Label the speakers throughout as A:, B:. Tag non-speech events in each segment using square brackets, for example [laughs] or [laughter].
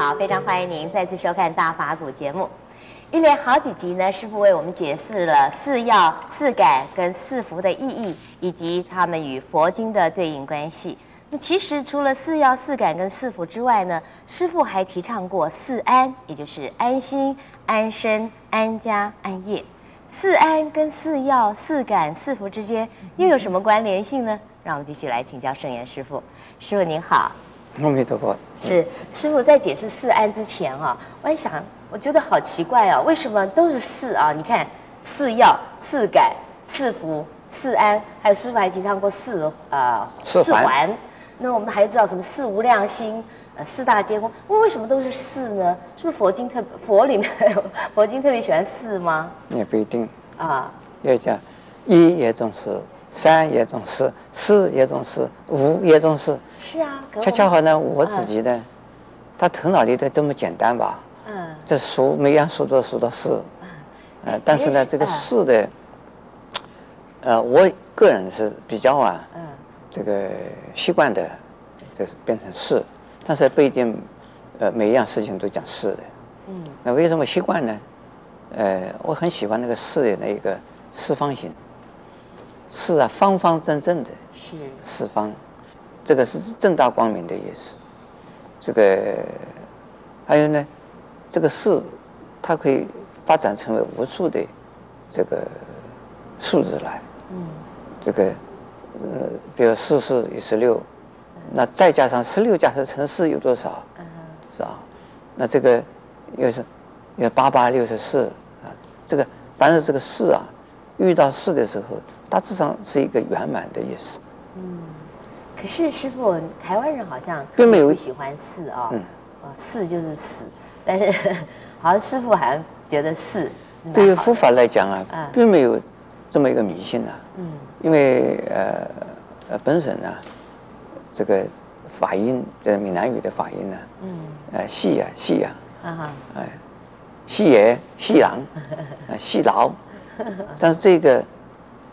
A: 好，非常欢迎您再次收看《大法古》节目。一连好几集呢，师父为我们解释了四要、四感跟四福的意义，以及他们与佛经的对应关系。那其实除了四要、四感跟四福之外呢，师父还提倡过四安，也就是安心、安身、安家、安业。四安跟四要、四感、四福之间又有什么关联性呢？让我们继续来请教圣严师父。师父您好。
B: 阿弥陀佛。
A: 是师傅在解释四安之前啊，我还想，我觉得好奇怪啊，为什么都是四啊？你看，四要、四改、四福、四安，还有师傅还提倡过四啊、呃、四环。那我们还知道什么四无量心、呃四大皆空。为为什么都是四呢？是不是佛经特佛里面 [laughs] 佛经特别喜欢四吗？
B: 也不一定啊。要讲一也重视，三也重视，四也重视，五也重视。
A: 是啊，
B: 恰恰好呢，我自己呢，他头脑里头这么简单吧？嗯，这数每样数都数到四，呃，但是呢，这个四的，呃，我个人是比较啊，嗯，这个习惯的，就是变成四，但是不一定，呃，每一样事情都讲四的，嗯，那为什么习惯呢？呃，我很喜欢那个四的那个四方形，四啊，方方正正的，是四方。这个是正大光明的意思。这个还有呢，这个四，它可以发展成为无数的这个数字来。嗯。这个呃，比如四四一十六，那再加上十六加上乘四有多少？嗯。是吧？那这个又是要八八六十四啊。这个凡是这个四啊，遇到事的时候，大致上是一个圆满的意思。嗯。
A: 可是师傅，台湾人好像并没有喜欢四啊，嗯，四就是死，但是 [laughs] 好像师傅好像觉得四。
B: 对于佛法来讲啊，并没有这么一个迷信啊，嗯，因为呃呃本身啊，这个法音的闽南语的法音呢，嗯，呃细呀细呀，啊哈，哎，细爷细郎，啊细劳，[laughs] 但是这个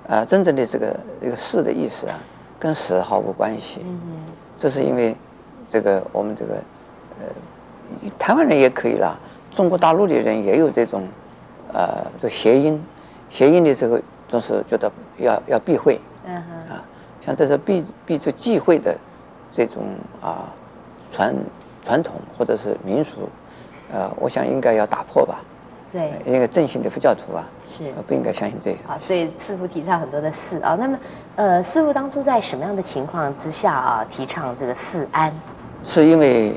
B: 啊真正的这个这个事的意思啊。跟死毫无关系，这是因为这个我们这个呃台湾人也可以啦，中国大陆的人也有这种呃这谐音，谐音的时候总是觉得要要避讳，啊，像这是避避这忌讳的这种啊传传统或者是民俗，呃，我想应该要打破吧。对，一个正信的佛教徒啊，是不应该相信这个。
A: 啊，所以师傅提倡很多的四啊。那么，呃，师傅当初在什么样的情况之下啊，提倡这个四安？
B: 是因为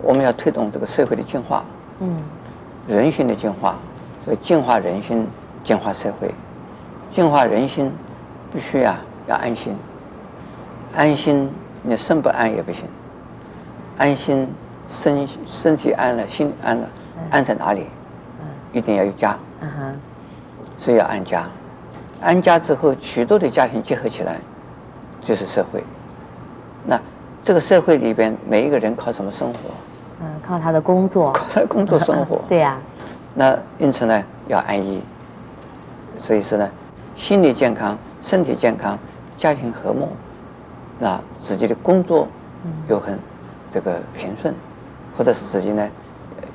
B: 我们要推动这个社会的进化，嗯，人心的进化，所以净化人心，净化社会，净化人心，必须啊要安心。安心，你身不安也不行。安心，身身体安了，心安了，安在哪里？一定要有家，嗯哼，所以要安家，安家之后，许多的家庭结合起来，就是社会。那这个社会里边，每一个人靠什么生活？
A: 嗯，靠他的工作，
B: 靠他的工作生活。[laughs]
A: 对呀。
B: 那因此呢，要安逸。所以说呢，心理健康、身体健康、家庭和睦，那自己的工作又很这个平顺，或者是自己呢，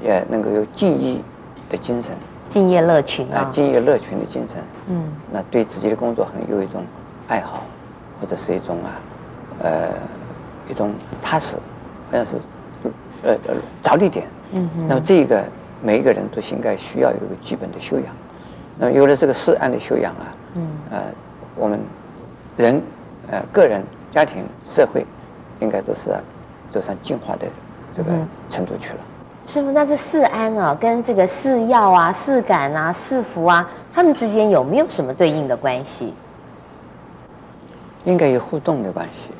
B: 也能够有敬意。的精神，
A: 敬业乐群
B: 啊，敬业乐群的精神，嗯，那对自己的工作很有一种爱好，或者是一种啊，呃，一种踏实，好像是呃呃着力点，嗯哼，那么这个每一个人都应该需要有一个基本的修养，那么有了这个事安的修养啊，嗯，呃，我们人呃个人、家庭、社会，应该都是走上进化的这个程度去了。
A: 师傅，那这四安啊，跟这个四要啊、四感啊、四福啊，他们之间有没有什么对应的关系？
B: 应该有互动的关系。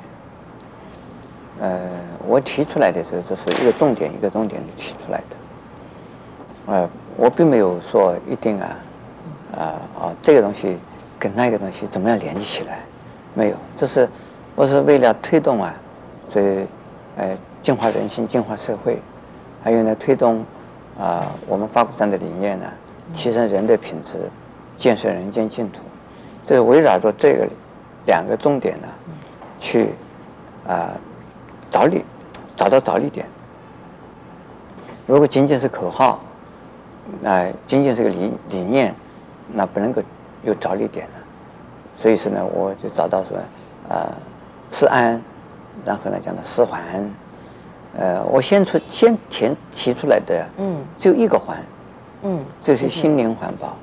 B: 呃，我提出来的时候，这是一个重点一个重点的提出来的。呃，我并没有说一定啊，啊、啊，这个东西跟那个东西怎么样联系起来？没有，这是我是为了推动啊，这呃，净化人心、净化社会。还有呢，推动啊、呃，我们法鼓山的理念呢，提升人的品质，建设人间净土，这围绕着这个两个重点呢，去啊、呃、着力，找到着力点，如果仅仅是口号，那仅仅是个理理念，那不能够有着力点的。所以说呢，我就找到说，呃，四安，然后呢讲的四环，呃，我先出先提提出来的，嗯，只有一个环，嗯，就是心灵环保。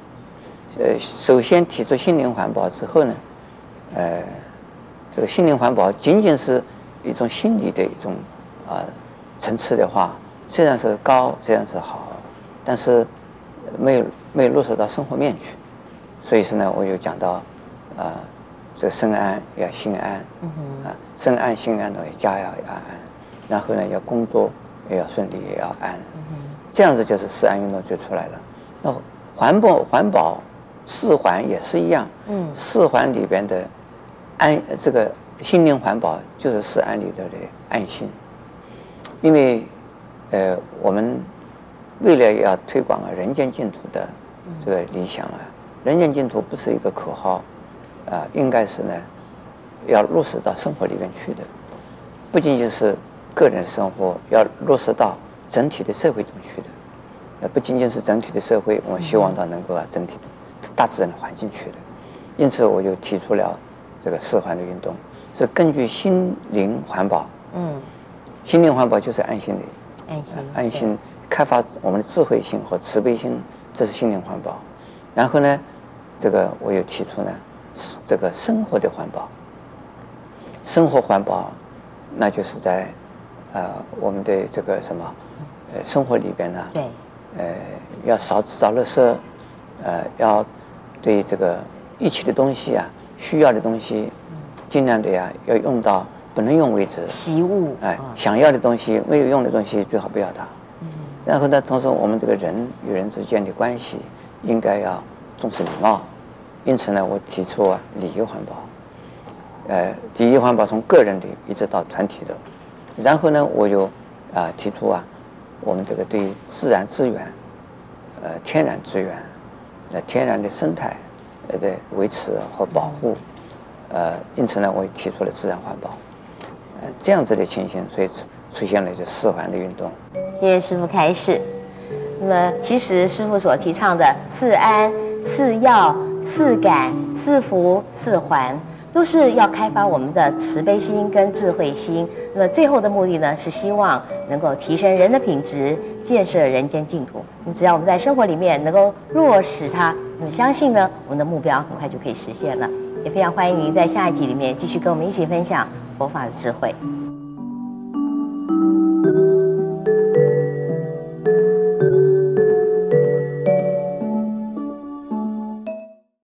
B: 呃，首先提出心灵环保之后呢，呃，这个心灵环保仅仅是一种心理的一种啊、呃、层次的话，虽然是高，虽然是好，但是没有没有落实到生活面去。所以说呢，我就讲到啊、呃，这个身安要心安，啊，身安心安的家要安安，然后呢，要工作也要顺利，也要安，这样子就是四安运动就出来了。那环保环保。四环也是一样，嗯，四环里边的安这个心灵环保就是四安里头的安心，因为呃我们为了要推广啊人间净土的这个理想啊，人间净土不是一个口号，啊，应该是呢要落实到生活里面去的，不仅仅是个人生活，要落实到整体的社会中去的，呃，不仅仅是整体的社会，我希望它能够啊整体的。大自然的环境去的，因此我就提出了这个四环的运动，是根据心灵环保。嗯，心灵环保就是安心的，安心，安心开发我们的智慧性和慈悲心，这是心灵环保。然后呢，这个我又提出呢，这个生活的环保，生活环保，那就是在呃我们的这个什么呃生活里边呢，对，呃要少制造垃圾，呃要。对这个一切的东西啊，需要的东西，尽量的呀，要用到不能用为止。
A: 惜物。
B: 哎，想要的东西，没有用的东西，最好不要它。嗯。然后呢，同时我们这个人与人之间的关系，应该要重视礼貌。因此呢，我提出啊，礼仪环保。呃，礼仪环保从个人的一直到团体的。然后呢，我就啊提出啊，我们这个对自然资源，呃，天然资源。那天然的生态，呃的维持和保护，呃，因此呢，我也提出了自然环保，呃，这样子的情形，所以出现了这四环的运动。
A: 谢谢师父开示。那么，其实师父所提倡的四安、四要、四感、四福、四环，都是要开发我们的慈悲心跟智慧心。那么，最后的目的呢，是希望能够提升人的品质。建设人间净土，你只要我们在生活里面能够落实它，那么相信呢，我们的目标很快就可以实现了。也非常欢迎您在下一集里面继续跟我们一起分享佛法的智慧。